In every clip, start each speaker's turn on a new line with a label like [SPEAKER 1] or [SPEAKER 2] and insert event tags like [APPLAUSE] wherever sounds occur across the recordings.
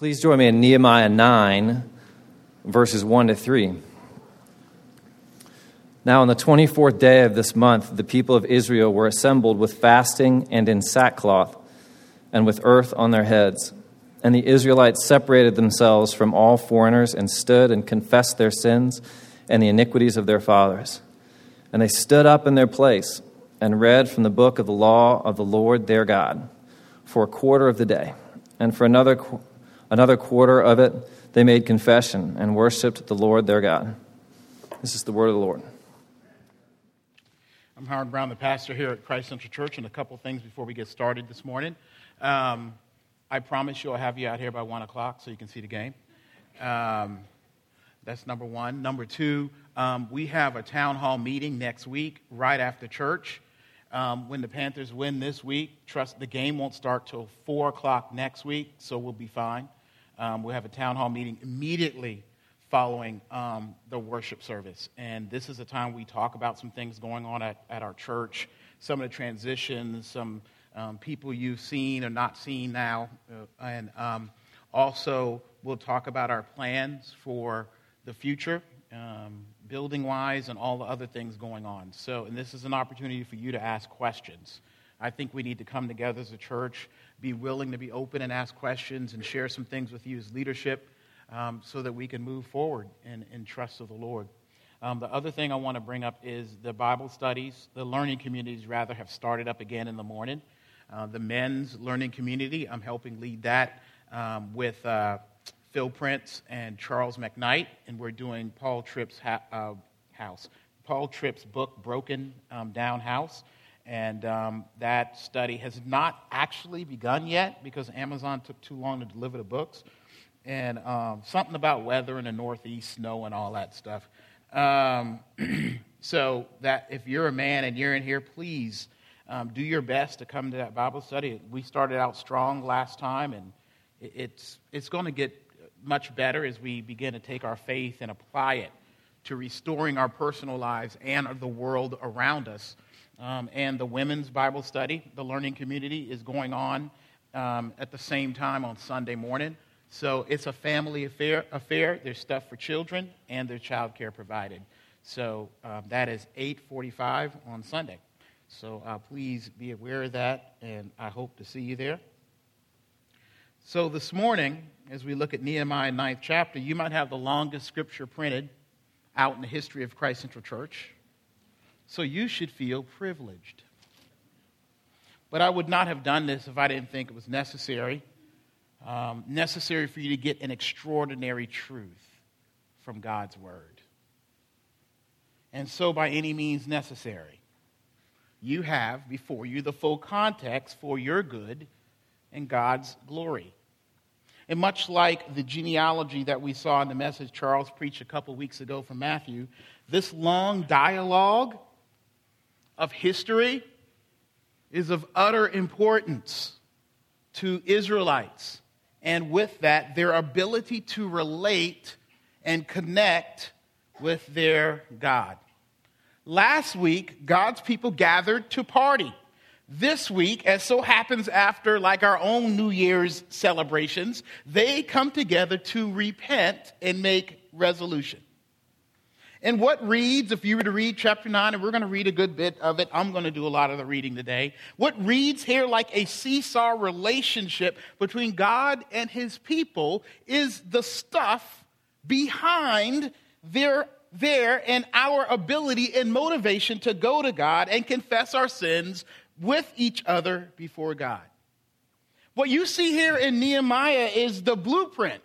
[SPEAKER 1] Please join me in Nehemiah 9, verses 1 to 3. Now, on the 24th day of this month, the people of Israel were assembled with fasting and in sackcloth and with earth on their heads. And the Israelites separated themselves from all foreigners and stood and confessed their sins and the iniquities of their fathers. And they stood up in their place and read from the book of the law of the Lord their God for a quarter of the day. And for another, another quarter of it, they made confession and worshiped the Lord their God. This is the word of the Lord.
[SPEAKER 2] I'm Howard Brown, the pastor here at Christ Central Church, and a couple things before we get started this morning. Um, I promise you I'll have you out here by 1 o'clock so you can see the game. Um, that's number one. Number two, um, we have a town hall meeting next week right after church. Um, when the Panthers win this week, trust the game won't start till 4 o'clock next week, so we'll be fine. Um, we'll have a town hall meeting immediately following um, the worship service. And this is a time we talk about some things going on at, at our church, some of the transitions, some um, people you've seen or not seen now. Uh, and um, also, we'll talk about our plans for the future, um, building wise, and all the other things going on. So, and this is an opportunity for you to ask questions. I think we need to come together as a church, be willing to be open and ask questions, and share some things with you as leadership um, so that we can move forward in, in trust of the Lord. Um, the other thing I want to bring up is the Bible studies. The learning communities, rather, have started up again in the morning. Uh, the men's learning community, I'm helping lead that um, with uh, Phil Prince and Charles McKnight, and we're doing Paul Tripp's ha- uh, house. Paul Tripp's book, Broken um, Down House. And um, that study has not actually begun yet because Amazon took too long to deliver the books and um, something about weather in the Northeast, snow, and all that stuff. Um, [CLEARS THROAT] so that if you're a man and you're in here, please um, do your best to come to that Bible study. We started out strong last time, and it's it's going to get much better as we begin to take our faith and apply it to restoring our personal lives and the world around us. Um, and the women's Bible study, the learning community, is going on um, at the same time on Sunday morning. So it's a family affair. affair. There's stuff for children, and there's child care provided. So um, that is 8:45 on Sunday. So uh, please be aware of that, and I hope to see you there. So this morning, as we look at Nehemiah 9th chapter, you might have the longest scripture printed out in the history of Christ Central Church. So you should feel privileged. But I would not have done this if I didn't think it was necessary um, necessary for you to get an extraordinary truth from God's Word. And so, by any means necessary, you have before you the full context for your good and God's glory. And much like the genealogy that we saw in the message Charles preached a couple weeks ago from Matthew, this long dialogue of history is of utter importance to Israelites and with that, their ability to relate and connect with their God. Last week, God's people gathered to party. This week, as so happens after like our own New Year's celebrations, they come together to repent and make resolution. And what reads, if you were to read chapter 9, and we're going to read a good bit of it, I'm going to do a lot of the reading today. What reads here like a seesaw relationship between God and his people is the stuff behind their, their and our ability and motivation to go to God and confess our sins with each other before God. What you see here in Nehemiah is the blueprint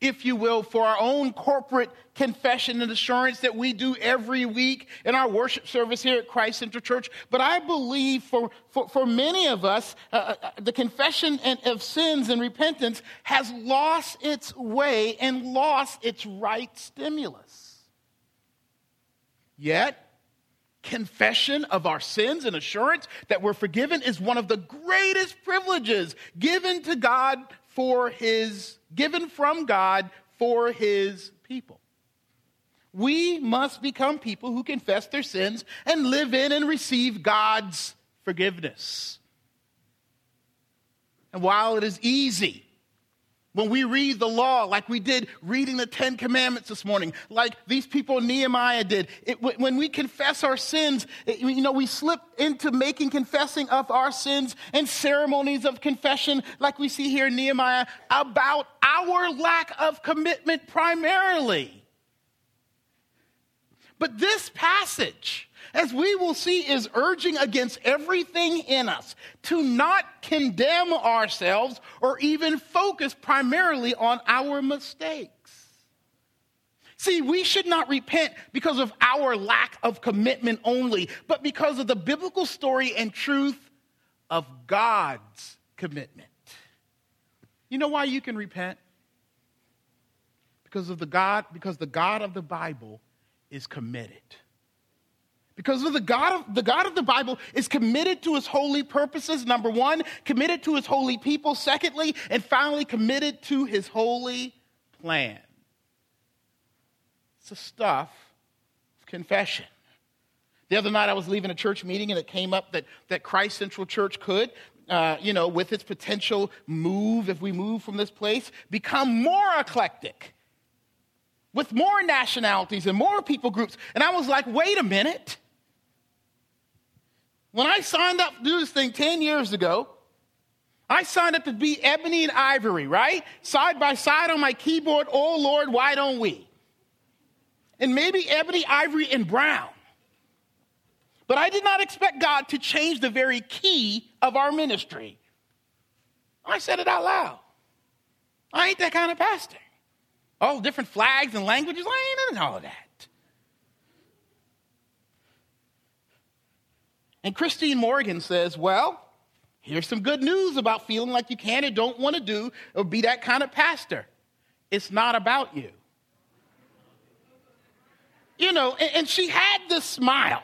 [SPEAKER 2] if you will, for our own corporate confession and assurance that we do every week in our worship service here at Christ Central Church. But I believe for, for, for many of us, uh, uh, uh the confession of sins and repentance has lost its way and lost its right stimulus. Yet, confession of our sins and assurance that we're forgiven is one of the greatest privileges given to God for his, given from God for his people. We must become people who confess their sins and live in and receive God's forgiveness. And while it is easy When we read the law, like we did reading the Ten Commandments this morning, like these people Nehemiah did, it, when we confess our sins, it, you know, we slip into making confessing of our sins and ceremonies of confession, like we see here in Nehemiah, about our lack of commitment primarily. But this passage, as we will see, is urging against everything in us to not condemn ourselves or even focus primarily on our mistakes. See, we should not repent because of our lack of commitment only, but because of the biblical story and truth of God's commitment. You know why you can repent? Because of the God, because the God of the Bible is committed. Because the God of the God of the Bible is committed to his holy purposes, number one, committed to his holy people, secondly, and finally committed to his holy plan. It's the stuff of confession. The other night I was leaving a church meeting and it came up that, that Christ Central Church could, uh, you know, with its potential move, if we move from this place, become more eclectic with more nationalities and more people groups. And I was like, wait a minute. When I signed up to do this thing 10 years ago, I signed up to be ebony and ivory, right? Side by side on my keyboard, oh Lord, why don't we? And maybe ebony, ivory, and brown. But I did not expect God to change the very key of our ministry. I said it out loud. I ain't that kind of pastor. All different flags and languages. I ain't in all of that. And Christine Morgan says, Well, here's some good news about feeling like you can and don't want to do or be that kind of pastor. It's not about you. You know, and, and she had this smile.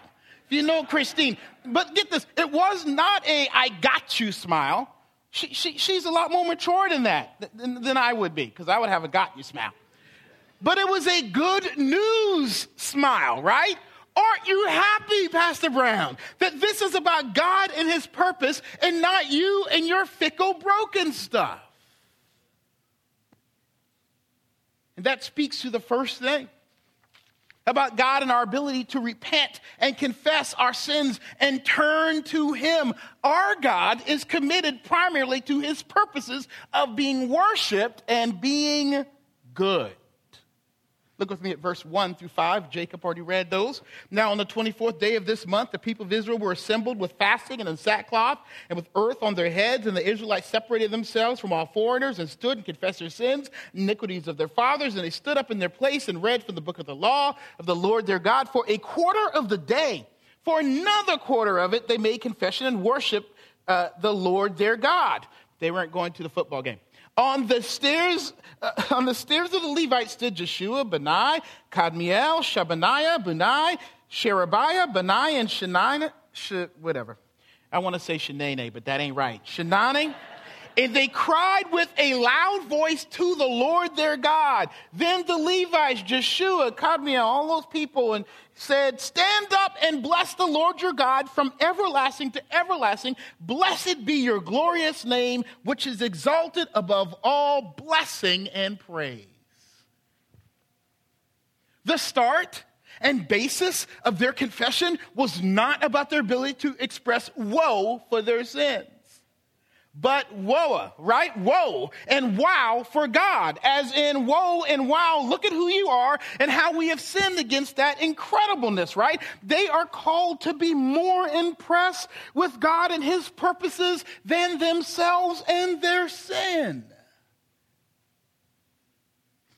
[SPEAKER 2] If you know Christine, but get this, it was not a I got you smile. She, she, she's a lot more mature than that, than, than I would be, because I would have a got you smile. But it was a good news smile, right? Aren't you happy, Pastor Brown, that this is about God and His purpose and not you and your fickle, broken stuff? And that speaks to the first thing about God and our ability to repent and confess our sins and turn to Him. Our God is committed primarily to His purposes of being worshiped and being good. Look with me at verse 1 through 5. Jacob already read those. Now, on the 24th day of this month, the people of Israel were assembled with fasting and in sackcloth and with earth on their heads. And the Israelites separated themselves from all foreigners and stood and confessed their sins, iniquities of their fathers. And they stood up in their place and read from the book of the law of the Lord their God for a quarter of the day. For another quarter of it, they made confession and worship uh, the Lord their God. They weren't going to the football game. On the stairs, uh, [LAUGHS] on the stairs of the Levites stood Jeshua, Benai, Kadmiel, Shabaniah, Bunai, Sherebiah, Benai, and Shanina, Sh- whatever. I want to say Shanane, but that ain't right. Shanani. And they cried with a loud voice to the Lord their God. Then the Levites, Jeshua, Kadmiel, all those people, and said, Stand up and bless the Lord your God from everlasting to everlasting. Blessed be your glorious name, which is exalted above all blessing and praise. The start and basis of their confession was not about their ability to express woe for their sin but woe, right? Woe and wow for God, as in woe and wow, look at who you are and how we have sinned against that incredibleness, right? They are called to be more impressed with God and his purposes than themselves and their sin.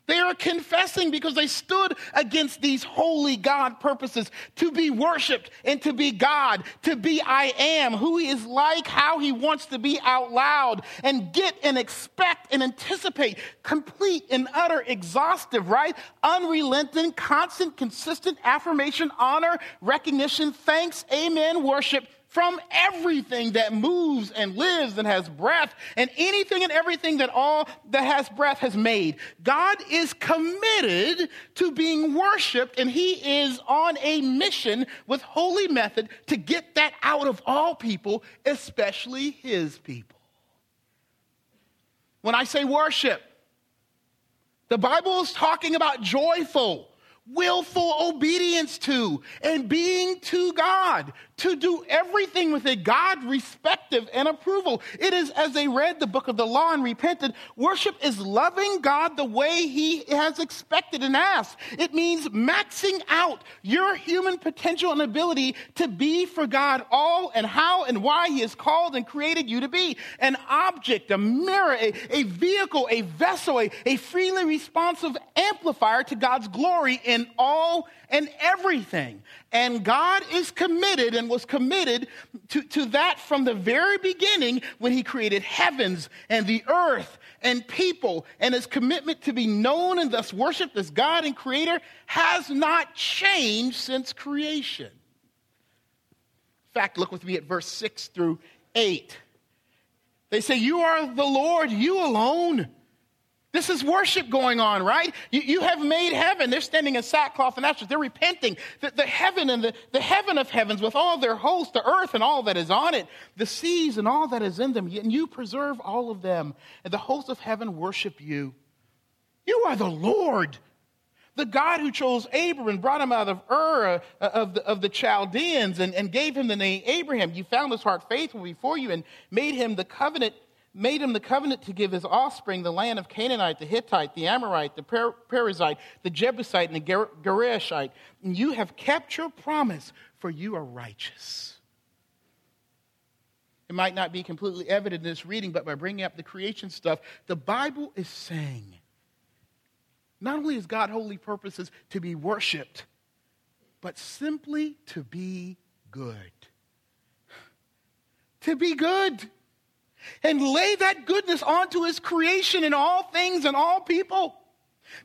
[SPEAKER 2] They are confessing because they stood against these holy God purposes to be worshiped and to be God, to be I am, who He is like, how He wants to be out loud, and get and expect and anticipate complete and utter, exhaustive, right? Unrelenting, constant, consistent affirmation, honor, recognition, thanks, amen, worship from everything that moves and lives and has breath and anything and everything that all that has breath has made. God is committed to being worshiped and he is on a mission with holy method to get that out of all people, especially his people. When I say worship, The Bible is talking about joyful, willful obedience to and being to God, to do everything with a God respective and approval. It is as they read the book of the law and repented, worship is loving God the way he has expected and asked. It means maxing out your human potential and ability to be for God all and how and why he has called and created you to be. An object, a mirror, a, a vehicle, a vessel, a, a freely responsive amplifier to God's glory in all and everything. And God is committed and was committed to, to that from the very beginning when He created heavens and the earth and people. And His commitment to be known and thus worshiped as God and Creator has not changed since creation. In fact, look with me at verse 6 through 8. They say, You are the Lord, you alone this is worship going on, right? You, you, have made heaven. They're standing in sackcloth and ashes. They're repenting. The, the heaven and the, the heaven of heavens with all their host, the earth and all that is on it, the seas and all that is in them. And you preserve all of them. And the hosts of heaven worship you. You are the Lord, the God who chose Abram and brought him out of Ur uh, of the, of the Chaldeans and, and gave him the name Abraham. You found his heart faithful before you and made him the covenant made him the covenant to give his offspring the land of Canaanite, the Hittite, the Amorite, the Perizzite, the Jebusite, and the Ger- Gerashite. And you have kept your promise, for you are righteous. It might not be completely evident in this reading, but by bringing up the creation stuff, the Bible is saying not only is God holy purposes to be worshiped, but simply to be good. [SIGHS] To be good and lay that goodness onto his creation in all things and all people.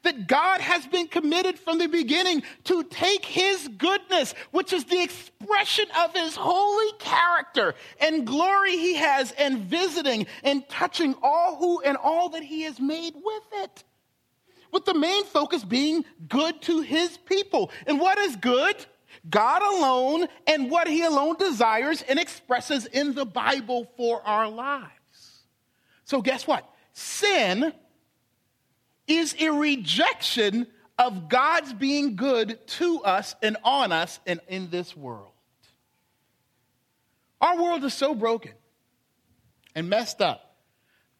[SPEAKER 2] That God has been committed from the beginning to take his goodness, which is the expression of his holy character and glory he has, and visiting and touching all who and all that he has made with it. With the main focus being good to his people. And what is good? God alone and what He alone desires and expresses in the Bible for our lives. So, guess what? Sin is a rejection of God's being good to us and on us and in this world. Our world is so broken and messed up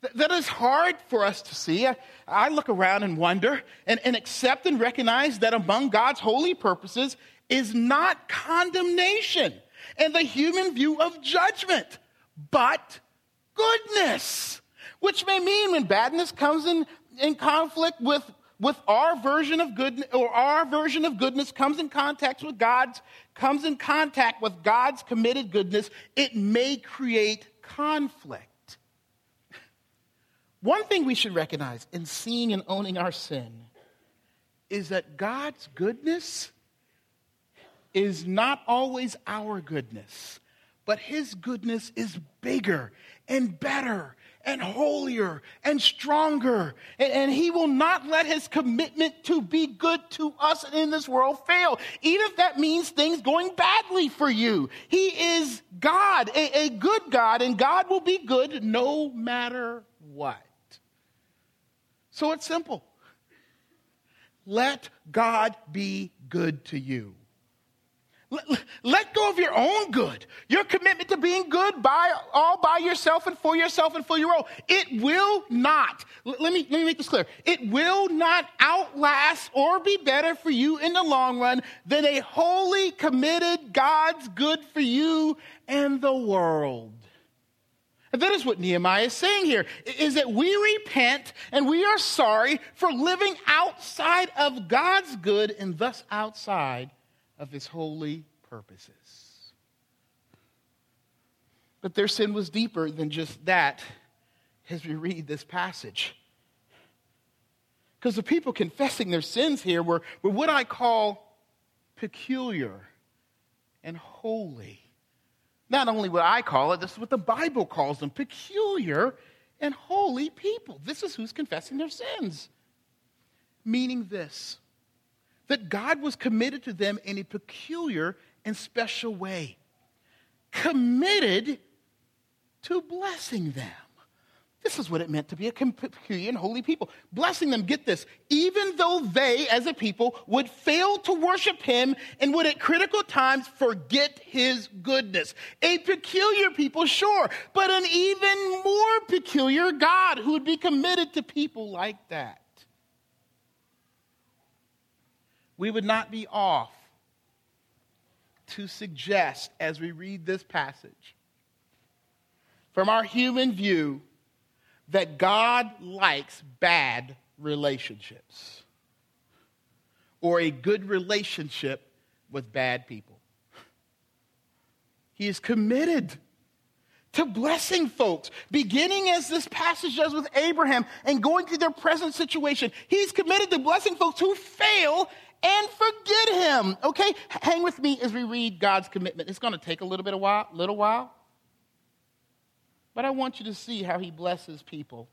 [SPEAKER 2] that is hard for us to see. I, look around and wonder and, and accept and recognize that among God's holy purposes is not condemnation and the human view of judgment, but goodness. Which may mean when badness comes in, in conflict with, with our version of goodness, or our version of goodness comes in contact with God's, comes in contact with God's committed goodness, it may create conflict. One thing we should recognize in seeing and owning our sin is that God's goodness is not always our goodness, but His goodness is bigger and better and holier and stronger. And, and, He will not let His commitment to be good to us and in this world fail, even if that means things going badly for you. He is God, a, a good God, and God will be good no matter what. So it's simple. Let God be good to you. Let, go of your own good, your commitment to being good by all by yourself and for yourself and for your own. It will not, let me, let me make this clear. It will not outlast or be better for you in the long run than a wholly committed God's good for you and the world. And that is what Nehemiah is saying here, is that we repent and we are sorry for living outside of God's good and thus outside of his holy purposes. But their sin was deeper than just that as we read this passage. Because the people confessing their sins here were, were what I call peculiar and holy. Not only what I call it, this is what the Bible calls them peculiar and holy people. This is who's confessing their sins. Meaning this that God was committed to them in a peculiar and special way, committed to blessing them, This is what it meant to be a peculiar and holy people. Blessing them, get this, even though they, as a people, would fail to worship him and would at critical times forget his goodness. A peculiar people, sure, but an even more peculiar God who would be committed to people like that. We would not be off to suggest as we read this passage from our human view that God likes bad relationships or a good relationship with bad people. He is committed to blessing folks, beginning as this passage does with Abraham and going through their present situation. He's committed to blessing folks who fail and forget him. Okay? Hang with me as we read God's commitment. It's going to take a little bit of while, little while. But I want you to see how he blesses people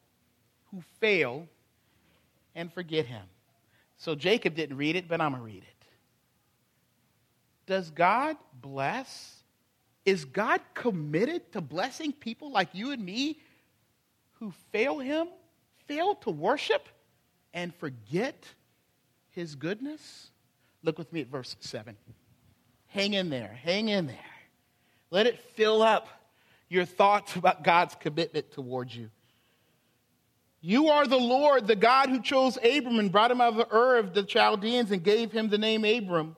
[SPEAKER 2] who fail and forget him. So Jacob didn't read it, but I'm going to read it. Does God bless? Is God committed to blessing people like you and me who fail him, fail to worship, and forget his goodness? Look with me at verse 7. Hang in there, hang in there. Let it fill up your thoughts about God's commitment towards you. You are the Lord, the God who chose Abram and brought him out of the Ur of the Chaldeans and gave him the name Abram.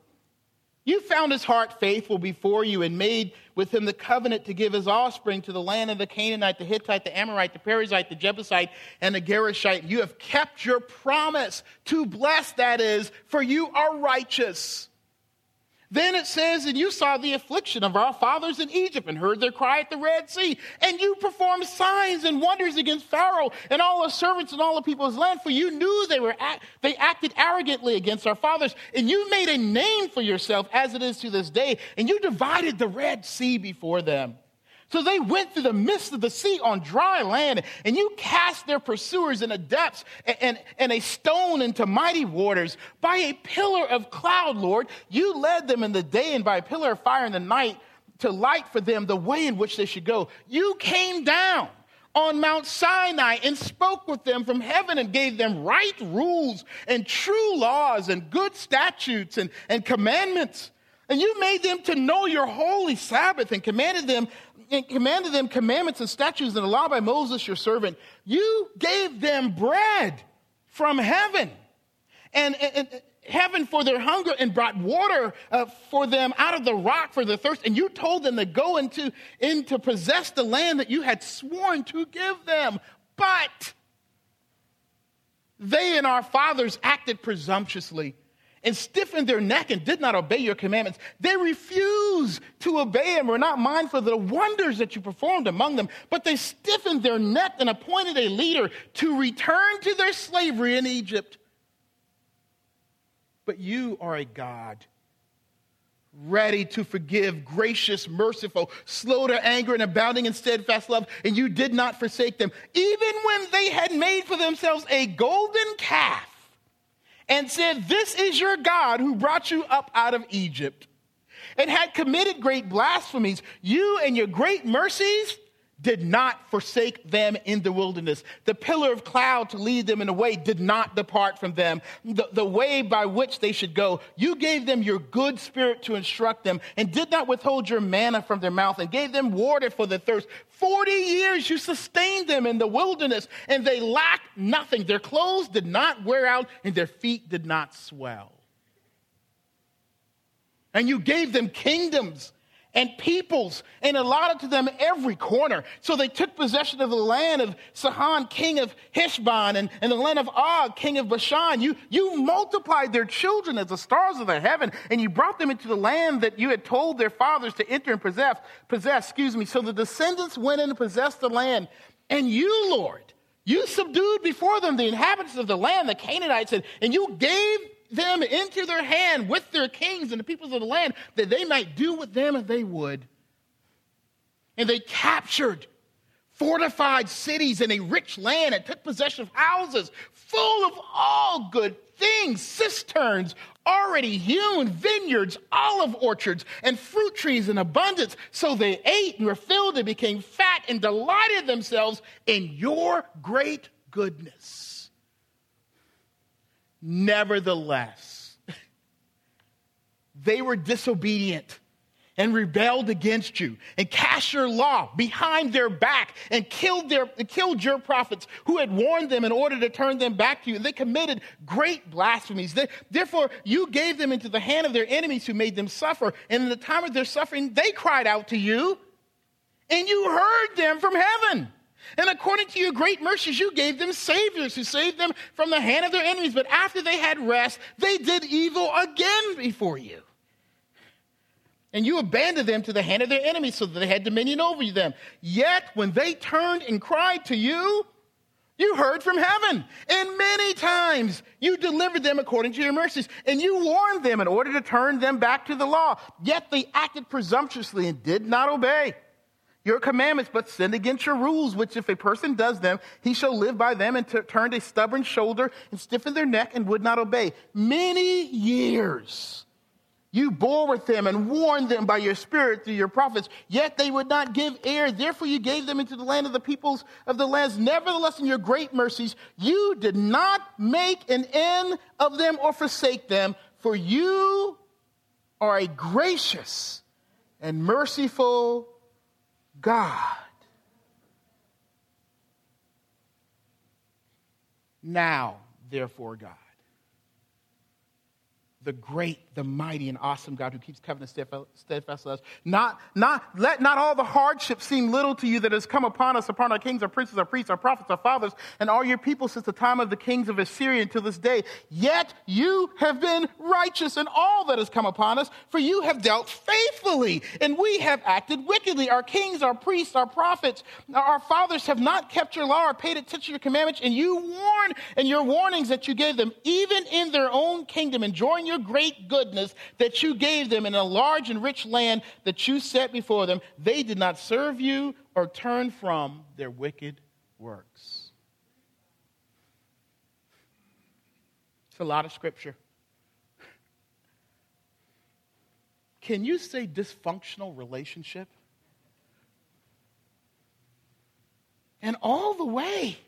[SPEAKER 2] You found his heart faithful before you and made with him the covenant to give his offspring to the land of the Canaanite, the Hittite, the Amorite, the Perizzite, the Jebusite, and the Girgashite. You have kept your promise to bless, that is, for you are righteous. Then it says, And you saw the affliction of our fathers in Egypt and heard their cry at the Red Sea. And you performed signs and wonders against Pharaoh and all the servants and all the people's land, for you knew they, were act- they acted arrogantly against our fathers. And you made a name for yourself as it is to this day. And you divided the Red Sea before them. So they went through the midst of the sea on dry land, and you cast their pursuers in the depths and, and, and, a stone into mighty waters. By a pillar of cloud, Lord, you led them in the day, and by a pillar of fire in the night to light for them the way in which they should go. You came down on Mount Sinai and spoke with them from heaven and gave them right rules and true laws and good statutes and, and commandments. And you made them to know your holy Sabbath and commanded them and commanded them commandments and statutes and the law by Moses your servant. You gave them bread from heaven and, and, and heaven for their hunger and brought water uh, for them out of the rock for their thirst. And you told them to go into, in to possess the land that you had sworn to give them. But they and our fathers acted presumptuously and stiffened their neck and did not obey your commandments. They refused to obey and were not mindful of the wonders that you performed among them, but they stiffened their neck and appointed a leader to return to their slavery in Egypt. But you are a God ready to forgive, gracious, merciful, slow to anger, and abounding in steadfast love, and you did not forsake them, even when they had made for themselves a golden calf and said, This is your God who brought you up out of Egypt, and had committed great blasphemies. You and your great mercies did not forsake them in the wilderness. The pillar of cloud to lead them in the way did not depart from them. The, the way by which they should go. You gave them your good spirit to instruct them and did not withhold your manna from their mouth and gave them water for their thirst. Forty years you sustained them in the wilderness and they lacked nothing. Their clothes did not wear out and their feet did not swell. And you gave them kingdoms and peoples and allotted to them every corner. So they took possession of the land of Sihon, king of Heshbon, and, and the land of Og, king of Bashan. You, you multiplied their children as the stars of the heaven, and you brought them into the land that you had told their fathers to enter and possess, possess, excuse me. So the descendants went in and possessed the land. And you, Lord, you subdued before them the inhabitants of the land, the Canaanites, and, and you gave them into their hand with their kings and the peoples of the land that they might do with them as they would. And they captured fortified cities and a rich land and took possession of houses full of all good things cisterns, already hewn, vineyards, olive orchards, and fruit trees in abundance. So they ate and were filled and became fat and delighted themselves in your great goodness. Nevertheless, [LAUGHS] they were disobedient and rebelled against you and cast your law behind their back and killed, their, killed your prophets who had warned them in order to turn them back to you. They committed great blasphemies. They, therefore, you gave them into the hand of their enemies who made them suffer. And in the time of their suffering, they cried out to you, and you heard them from heaven. And according to your great mercies, you gave them saviors who saved them from the hand of their enemies. But after they had rest, they did evil again before you. And you abandoned them to the hand of their enemies so that they had dominion over them. Yet when they turned and cried to you, you heard from heaven. And many times you delivered them according to your mercies. And you warned them in order to turn them back to the law. Yet they acted presumptuously and did not obey your commandments, but sinned against your rules, which if a person does them, he shall live by them and t- turned a stubborn shoulder and stiffened their neck and would not obey. Many years you bore with them and warned them by your spirit through your prophets, yet they would not give ear. Therefore, you gave them into the land of the peoples of the lands. Nevertheless, in your great mercies, you did not make an end of them or forsake them, for you are a gracious and merciful God. Now, therefore, God the great, the mighty, and awesome God who keeps covenant steadfast us. Not, not, let not all the hardships seem little to you that has come upon us, upon our kings, our princes, our priests, our prophets, our fathers, and all your people since the time of the kings of Assyria until this day. Yet you have been righteous in all that has come upon us, for you have dealt faithfully, and we have acted wickedly. Our kings, our priests, our prophets, our fathers have not kept your law or paid attention to your commandments, and you warn, and your warnings that you gave them, even in their own kingdom, enjoying your great goodness that you gave them in a large and rich land that you set before them, they did not serve you or turn from their wicked works. It's a lot of scripture. Can you say dysfunctional relationship? And all the way,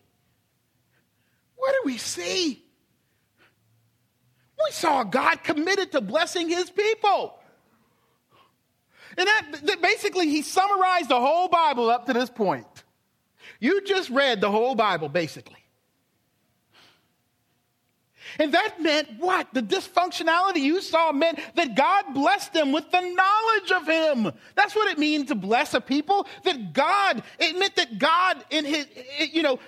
[SPEAKER 2] what do we see? We saw God committed to blessing his people. And that, that, basically, he summarized the whole Bible up to this point. You just read the whole Bible, basically. And that meant what? The dysfunctionality you saw meant that God blessed them with the knowledge of Him. That's what it means to bless a people. That God, it meant that God, in His, you know,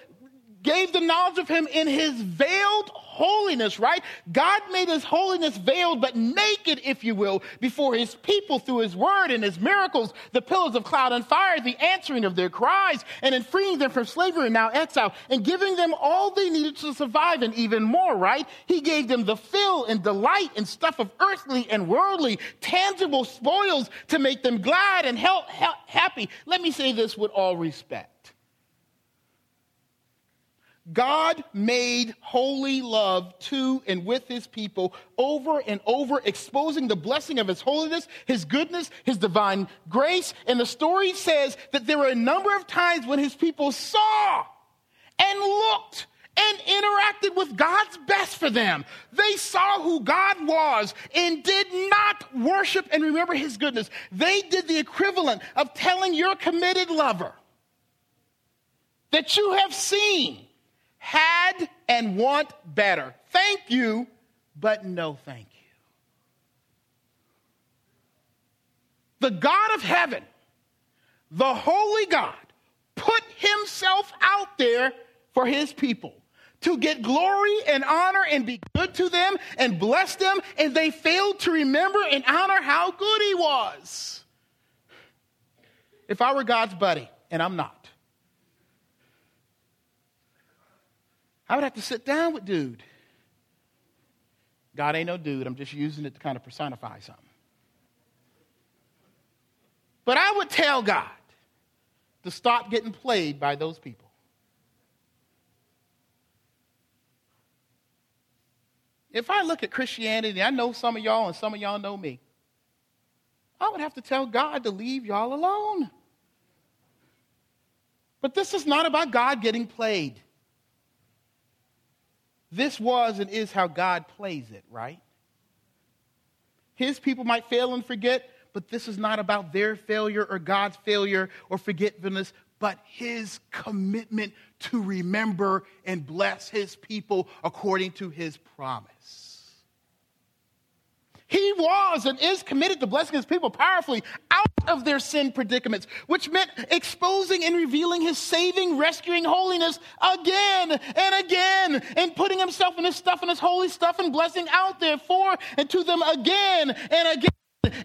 [SPEAKER 2] gave the knowledge of him in his veiled holiness, right? God made his holiness veiled but naked, if you will, before his people through his word and his miracles, the pillars of cloud and fire, the answering of their cries, and in freeing them from slavery and now exile, and giving them all they needed to survive and even more, right? He gave them the fill and delight and stuff of earthly and worldly, tangible spoils to make them glad and help happy. Let me say this with all respect. God made holy love to and with his people over and over, exposing the blessing of his holiness, his goodness, his divine grace. And the story says that there were a number of times when his people saw and looked and interacted with God's best for them. They saw who God was and did not worship and remember his goodness. They did the equivalent of telling your committed lover that you have seen had and want better. Thank you, but no thank you. The God of heaven, the holy God, put himself out there for his people to get glory and honor and be good to them and bless them, and they failed to remember and honor how good he was. If I were God's buddy, and I'm not, I would have to sit down with dude. God ain't no dude. I'm just using it to kind of personify something. But I would tell God to stop getting played by those people. if I look at Christianity, I know some of y'all and some of y'all know me. I would have to tell God to leave y'all alone. But this is not about God getting played. This was and is how God plays it, right? His people might fail and forget, but this is not about their failure or God's failure or forgetfulness, but his commitment to remember and bless his people according to his promise. He was and is committed to blessing his people powerfully out of their sin predicaments, which meant exposing and revealing his saving, rescuing holiness again and again, and putting himself and his stuff and his holy stuff and blessing out there for and to them again and again.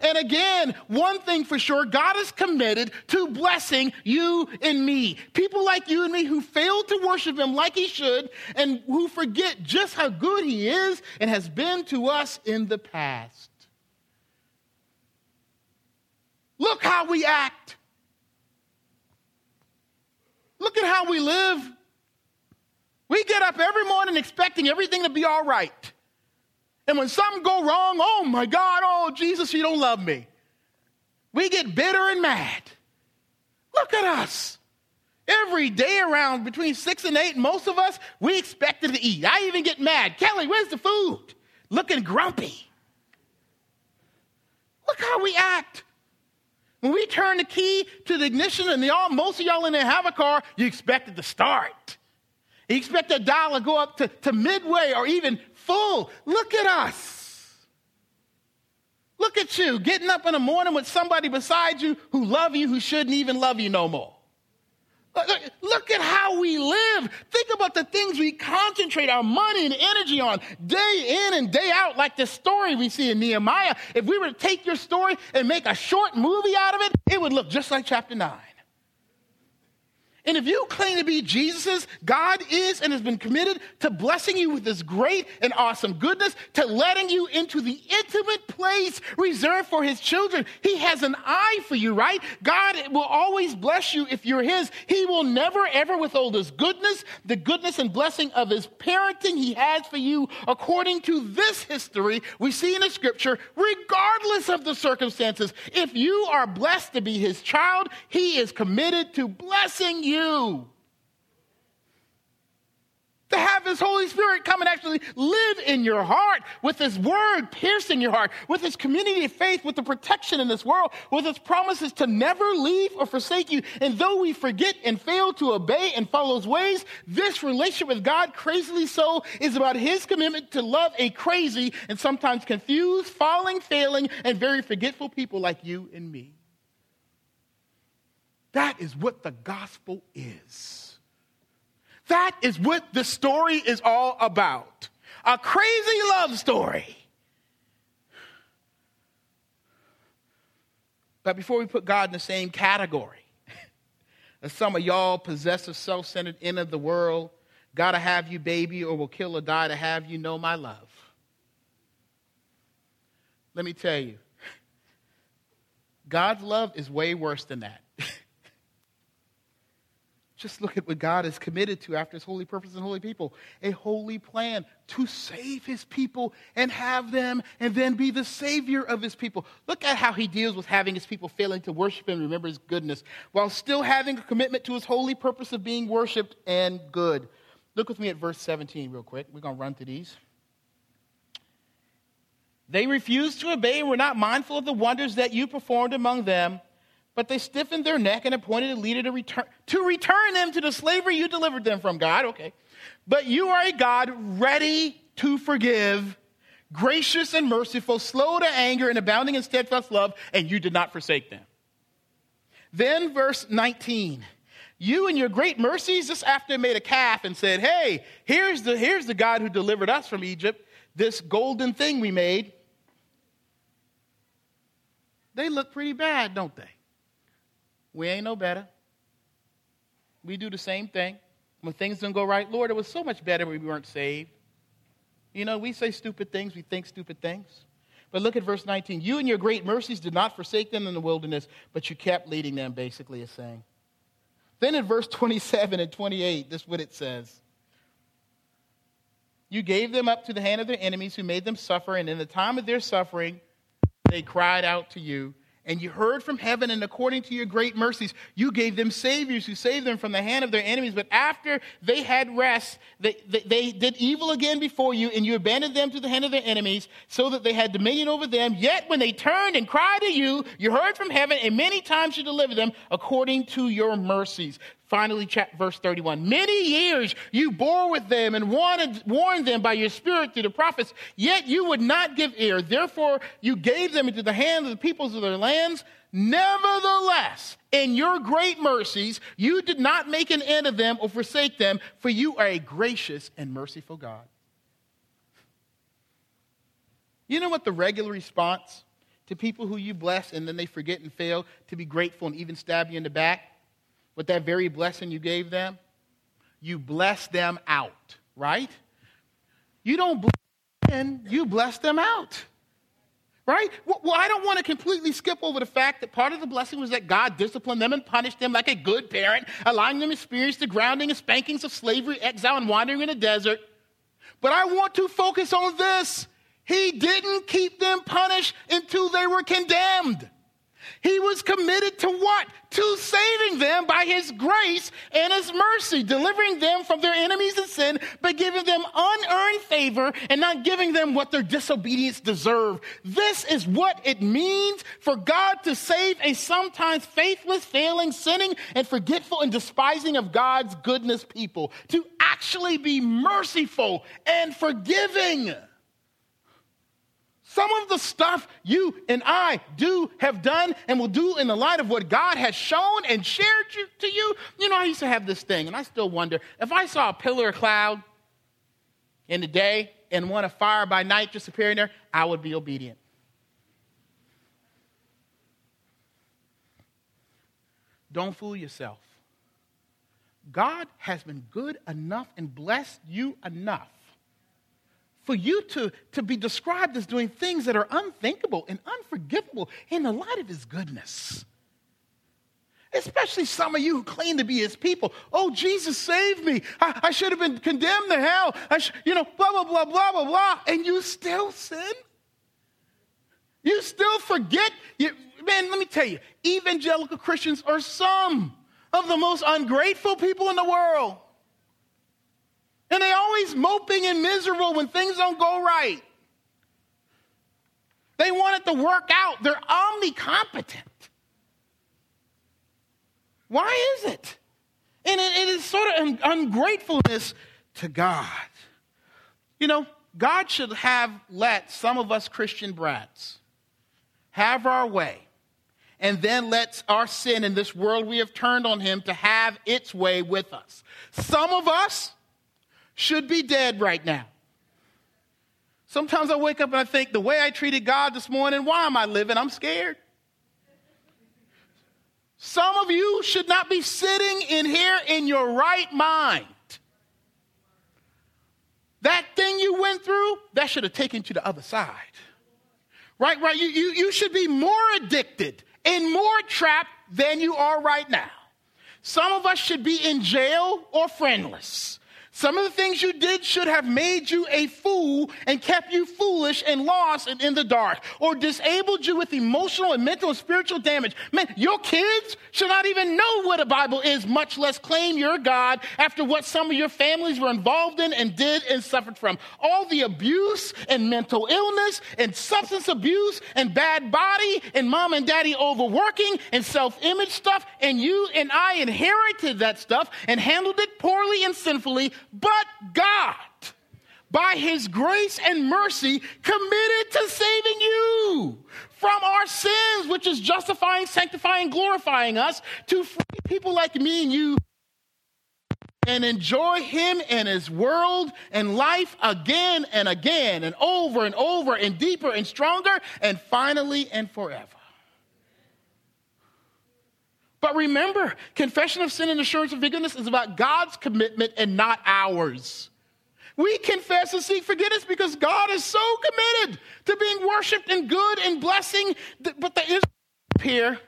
[SPEAKER 2] And again, one thing for sure, God is committed to blessing you and me. People like you and me who fail to worship Him like He should and who forget just how good He is and has been to us in the past. Look how we act. Look at how we live. We get up every morning expecting everything to be all right. And when something go wrong, oh my God, oh Jesus, you don't love me. We get bitter and mad. Look at us. Every day around between six and eight, most of us, we expected to eat. I even get mad. Kelly, where's the food? Looking grumpy. Look how we act. When we turn the key to the ignition and the, all, most of y'all in there have a car, you expect it to start. You expect that dial to go up to, to midway or even full. Look at us. Look at you getting up in the morning with somebody beside you who love you who shouldn't even love you no more. Look, look at how we live. Think about the things we concentrate our money and energy on day in and day out, like the story we see in Nehemiah. If we were to take your story and make a short movie out of it, it would look just like chapter 9. And if you claim to be Jesus's, God is and has been committed to blessing you with this great and awesome goodness, to letting you into the intimate place reserved for his children. He has an eye for you, right? God will always bless you if you're his. He will never ever withhold his goodness, the goodness and blessing of his parenting he has for you according to this history we see in the scripture, regardless of the circumstances. If you are blessed to be his child, he is committed to blessing you you. To have His Holy Spirit come and actually live in your heart with His Word piercing your heart, with His community of faith, with the protection in this world, with His promises to never leave or forsake you. And though we forget and fail to obey and follow His ways, this relationship with God, crazily so, is about His commitment to love a crazy and sometimes confused, falling, failing, and very forgetful people like you and me. That is what the gospel is. That is what the story is all about. A crazy love story. But before we put God in the same category [LAUGHS] as some of y'all possessive, self centered end of the world, gotta have you, baby, or will kill or die to have you know my love. Let me tell you, [LAUGHS] God's love is way worse than that. Just look at what God is committed to after his holy purpose and holy people a holy plan to save his people and have them and then be the savior of his people. Look at how he deals with having his people failing to worship him and remember his goodness while still having a commitment to his holy purpose of being worshiped and good. Look with me at verse 17 real quick. We're going to run through these. They refused to obey and were not mindful of the wonders that you performed among them but they stiffened their neck and appointed a leader to return, to return them to the slavery you delivered them from, God. Okay. But you are a God ready to forgive, gracious and merciful, slow to anger, and abounding in steadfast love, and you did not forsake them. Then, verse 19. You and your great mercies, just after made a calf and said, Hey, here's the, here's the God who delivered us from Egypt, this golden thing we made. They look pretty bad, don't they? We ain't no better. We do the same thing. When things don't go right, Lord, it was so much better when we weren't saved. You know, we say stupid things, we think stupid things. But look at verse 19. You and your great mercies did not forsake them in the wilderness, but you kept leading them, basically, is saying. Then in verse 27 and 28, this is what it says. You gave them up to the hand of their enemies who made them suffer, and in the time of their suffering, they cried out to you and you heard from heaven, and according to your great mercies, you gave them saviors who saved them from the hand of their enemies. But after they had rest, they, they, they, did evil again before you, and you abandoned them to the hand of their enemies, so that they had dominion over them. Yet when they turned and cried to you, you heard from heaven, and many times you delivered them according to your mercies. Finally, verse 31. Many years you bore with them and warned, warned them by your spirit through the prophets, yet you would not give ear. Therefore, you gave them into the hand of the peoples of their lands. Nevertheless, in your great mercies, you did not make an end of them or forsake them, for you are a gracious and merciful God. You know what the regular response to people who you bless and then they forget and fail to be grateful and even stab you in the back? With that very blessing you gave them? You bless them out, right? You don't bless them, you bless them out. Right? Well, I don't want to completely skip over the fact that part of the blessing was that God disciplined them and punished them like a good parent, allowing them to experience the grounding and spankings of slavery, exile, and wandering in the desert. But I want to focus on this. He didn't keep them punished until they were condemned. He was committed to what? To saving them by his grace and his mercy, delivering them from their enemies and sin, but giving them unearned favor and not giving them what their disobedience deserved. This is what it means for God to save a sometimes faithless, failing, sinning, and forgetful and despising of God's goodness people, to actually be merciful and forgiving. Some of the stuff you and I do have done and will do in the light of what God has shown and shared you, to you. You know, I used to have this thing, and I still wonder if I saw a pillar of cloud in the day and one of fire by night just appearing there, I would be obedient. Don't fool yourself. God has been good enough and blessed you enough for you to, to be described as doing things that are unthinkable and unforgivable in the light of his goodness. Especially some of you who claim to be his people. Oh, Jesus saved me. I, I should have been condemned to hell. I sh- you know, blah, blah, blah, blah, blah, blah. And you still sin? You still forget? You, man, let me tell you, evangelical Christians are some of the most ungrateful people in the world. And they're always moping and miserable when things don't go right. They want it to work out. They're omnicompetent. Why is it? And it, it is sort of ungratefulness to God. You know, God should have let some of us Christian brats have our way and then let our sin in this world we have turned on Him to have its way with us. Some of us should be dead right now. Sometimes I wake up and I think, the way I treated God this morning, why am I living? I'm scared. Some of you should not be sitting in here in your right mind. That thing you went through, that should have taken you to the other side. Right, right. You, you, you should be more addicted and more trapped than you are right now. Some of us should be in jail or friendless. Some of the things you did should have made you a fool and kept you foolish and lost and in the dark, or disabled you with emotional and mental and spiritual damage. Man, your kids should not even know what a Bible is, much less claim your God after what some of your families were involved in and did and suffered from. All the abuse and mental illness and substance abuse and bad body and mom and daddy overworking and self image stuff, and you and I inherited that stuff and handled it poorly and sinfully but God, by his grace and mercy, committed to saving you from our sins, which is justifying, sanctifying, glorifying us, to free people like me and you and enjoy him and his world and life again and again and over and over and deeper and stronger and finally and forever. But remember, confession of sin and assurance of forgiveness is about God's commitment and not ours. We confess and seek forgiveness because God is so committed to being worshiped and good and blessing. But the Israelites appear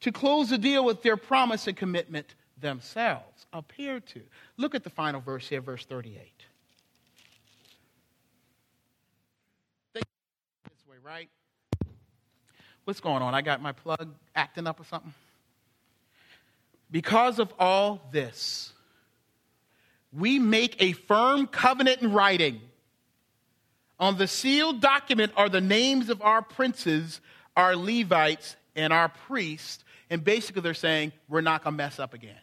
[SPEAKER 2] to close the deal with their promise and commitment themselves. Appear to. Look at the final verse here, verse 38. This way, right? What's going on? I got my plug acting up or something? Because of all this, we make a firm covenant in writing. On the sealed document are the names of our princes, our Levites, and our priests. And basically, they're saying, we're not going to mess up again.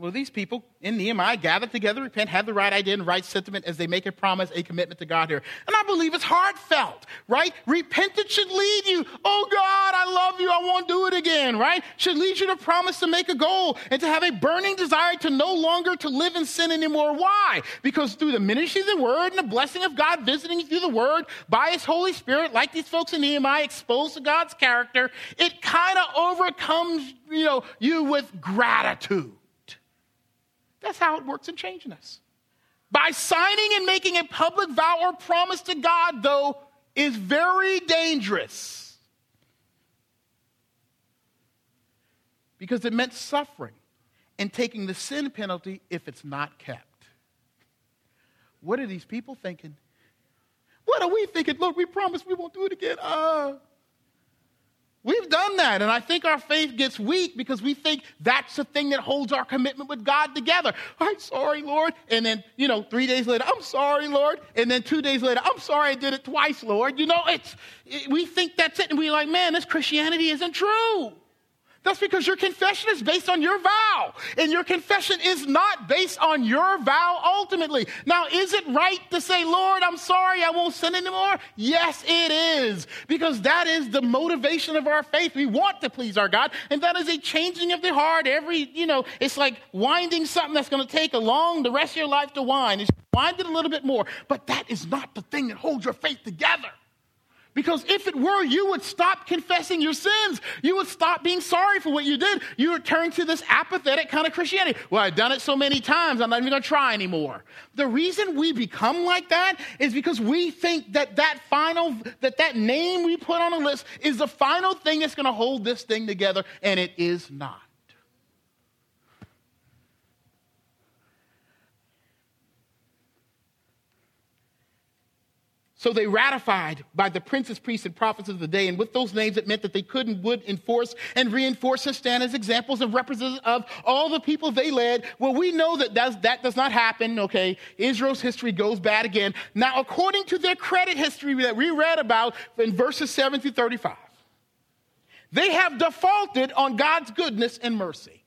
[SPEAKER 2] Well, these people in Nehemiah gather together, repent, have the right idea and right sentiment as they make a promise, a commitment to God here. And I believe it's heartfelt, right? Repentance should lead you. Oh God, I love you. I won't do it again, right? Should lead you to promise to make a goal and to have a burning desire to no longer to live in sin anymore. Why? Because through the ministry of the word and the blessing of God visiting through the word by his Holy Spirit, like these folks in Nehemiah, exposed to God's character, it kind of overcomes, you know, you with gratitude. That's how it works in changing us. By signing and making a public vow or promise to God, though, is very dangerous. Because it meant suffering and taking the sin penalty if it's not kept. What are these people thinking? What are we thinking? Lord, we promise we won't do it again. Uh, We've done that, and I think our faith gets weak because we think that's the thing that holds our commitment with God together. I'm sorry, Lord. And then, you know, three days later, I'm sorry, Lord. And then two days later, I'm sorry I did it twice, Lord. You know, it's, it, we think that's it, and we're like, man, this Christianity isn't true. That's because your confession is based on your vow. And your confession is not based on your vow ultimately. Now, is it right to say, Lord, I'm sorry, I won't sin anymore? Yes, it is. Because that is the motivation of our faith. We want to please our God. And that is a changing of the heart. Every, you know, it's like winding something that's going to take a long, the rest of your life to wind. It's wind it a little bit more. But that is not the thing that holds your faith together. Because if it were, you would stop confessing your sins. You would stop being sorry for what you did. You would turn to this apathetic kind of Christianity. Well, I've done it so many times, I'm not even going to try anymore. The reason we become like that is because we think that that final, that that name we put on a list is the final thing that's going to hold this thing together, and it is not. So they ratified by the princes, priests, and prophets of the day. And with those names, it meant that they could and would enforce and reinforce and stand as examples and representatives of all the people they led. Well, we know that that does not happen, okay? Israel's history goes bad again. Now, according to their credit history that we read about in verses 7 through 35, they have defaulted on God's goodness and mercy.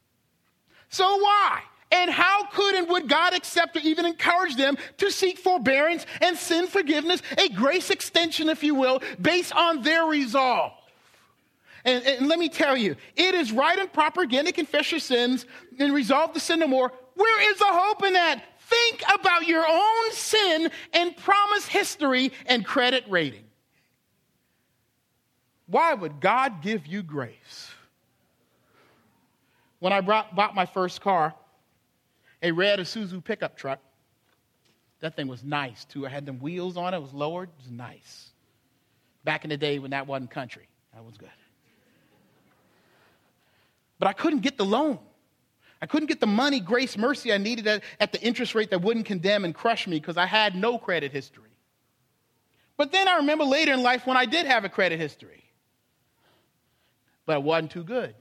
[SPEAKER 2] So why? And how could and would God accept or even encourage them to seek forbearance and sin forgiveness, a grace extension, if you will, based on their resolve? And, and, let me tell you, it is right and proper again to confess your sins and resolve to sin no more. Where is the hope in that? Think about your own sin and promise history and credit rating. Why would God give you grace? When I brought, bought my first car, a red Isuzu pickup truck. That thing was nice too. I had them wheels on it, it was lowered, it was nice. Back in the day when that wasn't country, that was good. But I couldn't get the loan. I couldn't get the money, grace, mercy I needed at, at the interest rate that wouldn't condemn and crush me because I had no credit history. But then I remember later in life when I did have a credit history, but it wasn't too good.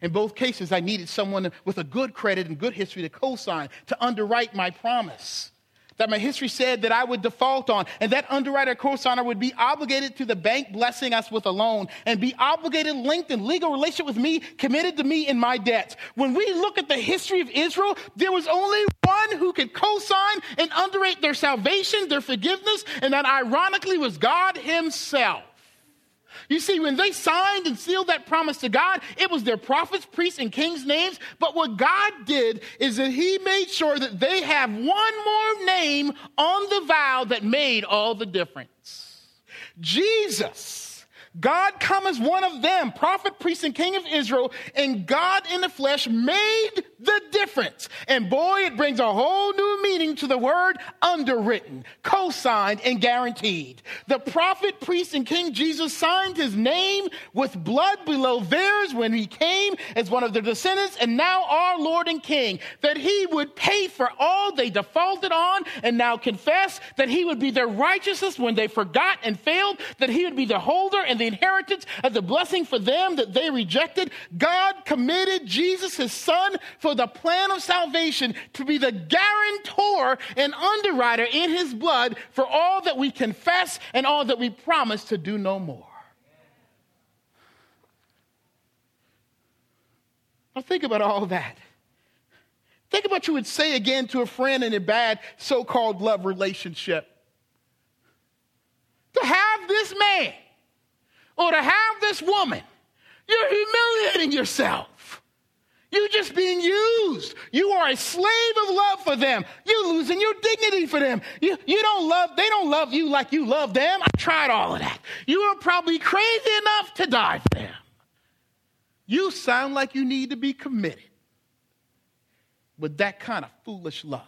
[SPEAKER 2] In both cases, I needed someone with a good credit and good history to co sign, to underwrite my promise that my history said that I would default on. And that underwriter co-signer would be obligated to the bank blessing us with a loan and be obligated, linked in legal relationship with me, committed to me in my debts. When we look at the history of Israel, there was only one who could co-sign and underwrite their salvation, their forgiveness, and that ironically was God himself. You see, when they signed and sealed that promise to God, it was their prophets, priests, and kings' names. But what God did is that He made sure that they have one more name on the vow that made all the difference Jesus. God come as one of them, prophet, priest, and king of Israel, and God in the flesh made the difference. And boy, it brings a whole new meaning to the word underwritten, co signed, and guaranteed. The prophet, priest, and king Jesus signed his name with blood below theirs when he came as one of their descendants, and now our Lord and King, that he would pay for all they defaulted on and now confess, that he would be their righteousness when they forgot and failed, that he would be the holder and the inheritance as a blessing for them that they rejected. God committed Jesus, his son, for the plan of salvation to be the guarantor and underwriter in his blood for all that we confess and all that we promise to do no more. Now, think about all that. Think about what you would say again to a friend in a bad so called love relationship. To have this man or to have this woman, you're humiliating yourself. You're just being used. You are a slave of love for them. You're losing your dignity for them. You, you don't love, they don't love you like you love them. I tried all of that. You are probably crazy enough to die for them. You sound like you need to be committed with that kind of foolish love.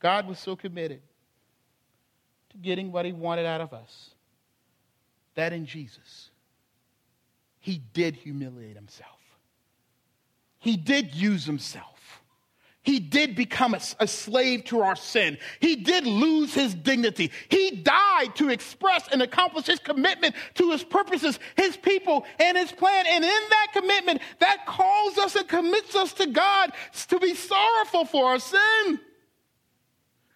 [SPEAKER 2] God was so committed to getting what he wanted out of us that in Jesus, he did humiliate himself. He did use himself. He did become a, a, slave to our sin. He did lose his dignity. He died to express and accomplish his commitment to his purposes, his people, and his plan. And in that commitment, that calls us and commits us to God to be sorrowful for our sin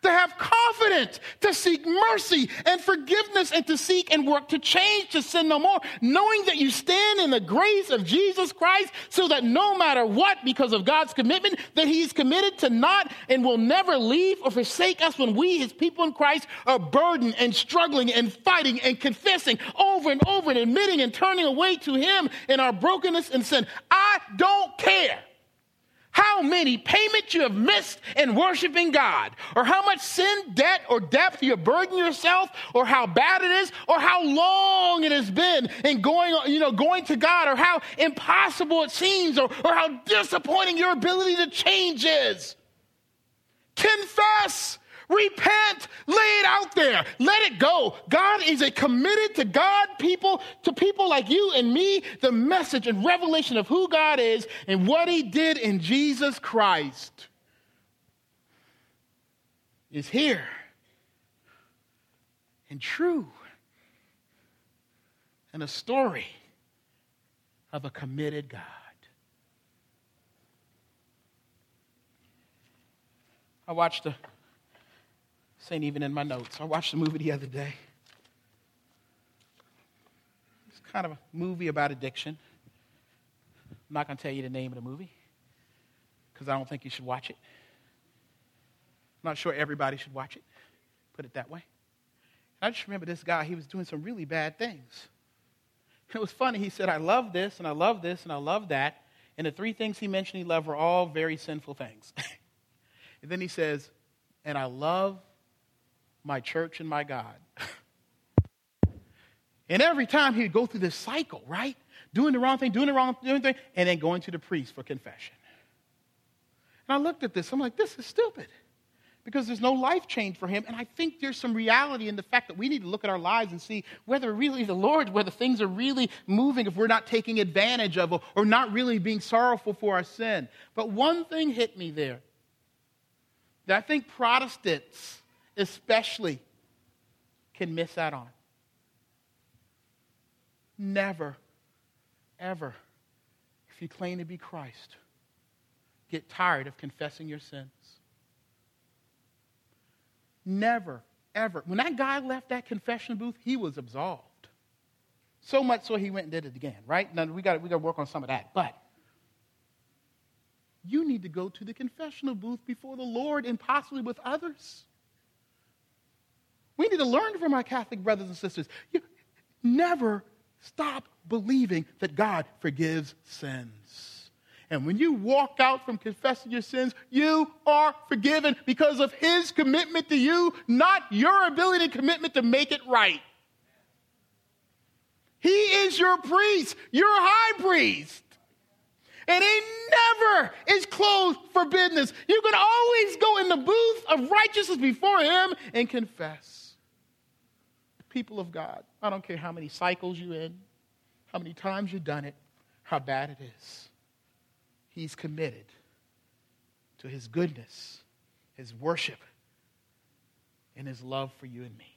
[SPEAKER 2] to have confidence, to seek mercy and forgiveness, and to seek and work to change, to sin no more, knowing that you stand in the grace of Jesus Christ so that no matter what, because of God's commitment, that He's committed to not and will never leave or forsake us when we, His people in Christ, are burdened and struggling and fighting and confessing over and over and admitting and turning away to Him in our brokenness and sin. I don't care how many payments you have missed in worshiping God, or how much sin, debt, or depth you burden yourself, or how bad it is, or how long it has been in going, you know, going to God, or how impossible it seems, or, or how disappointing your ability to change is. Confess Repent. Lay it out there. Let it go. God is a committed to God people, to people like you and me, the message and revelation of who God is and what he did in Jesus Christ is here and true and a story of a committed God. I watched a this ain't even in my notes. I watched a movie the other day. It's kind of a movie about addiction. I'm not going to tell you the name of the movie because I don't think you should watch it. I'm not sure everybody should watch it, put it that way. I just remember this guy, he was doing some really bad things. It was funny. He said, I love this, and I love this, and I love that. And the three things he mentioned he loved were all very sinful things. [LAUGHS] and then he says, and I love my church, and my God. [LAUGHS] and every time he'd go through this cycle, right? Doing the wrong thing, doing the wrong doing thing, and then going to the priest for confession. And I looked at this, I'm like, this is stupid. Because there's no life change for him. And I think there's some reality in the fact that we need to look at our lives and see whether really the Lord, whether things are really moving, if we're not taking advantage of or not really being sorrowful for our sin. But one thing hit me there that I think Protestants especially, can miss out on. Never, ever, if you claim to be Christ, get tired of confessing your sins. Never, ever. When that guy left that confession booth, he was absolved. So much so he went and did it again, right? Now we got we to work on some of that. But you need to go to the confessional booth before the Lord and possibly with others. We need to learn from our Catholic brothers and sisters. You never stop believing that God forgives sins. And when you walk out from confessing your sins, you are forgiven because of His commitment to you, not your ability and commitment to make it right. He is your priest, your high priest. And he never is closed for business. You can always go in the booth of righteousness before him and confess. People of God, I don't care how many cycles you're in, how many times you've done it, how bad it is. He's committed to his goodness, his worship, and his love for you and me.